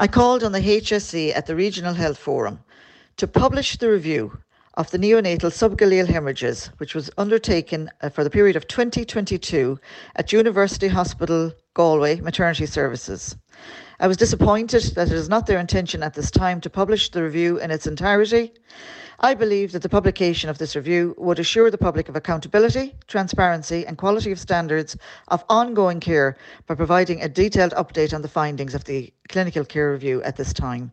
I called on the HSE at the Regional Health Forum to publish the review of the neonatal subgaleal hemorrhages, which was undertaken uh, for the period of 2022 at University Hospital Galway Maternity Services. I was disappointed that it is not their intention at this time to publish the review in its entirety. I believe that the publication of this review would assure the public of accountability, transparency, and quality of standards of ongoing care by providing a detailed update on the findings of the clinical care review at this time.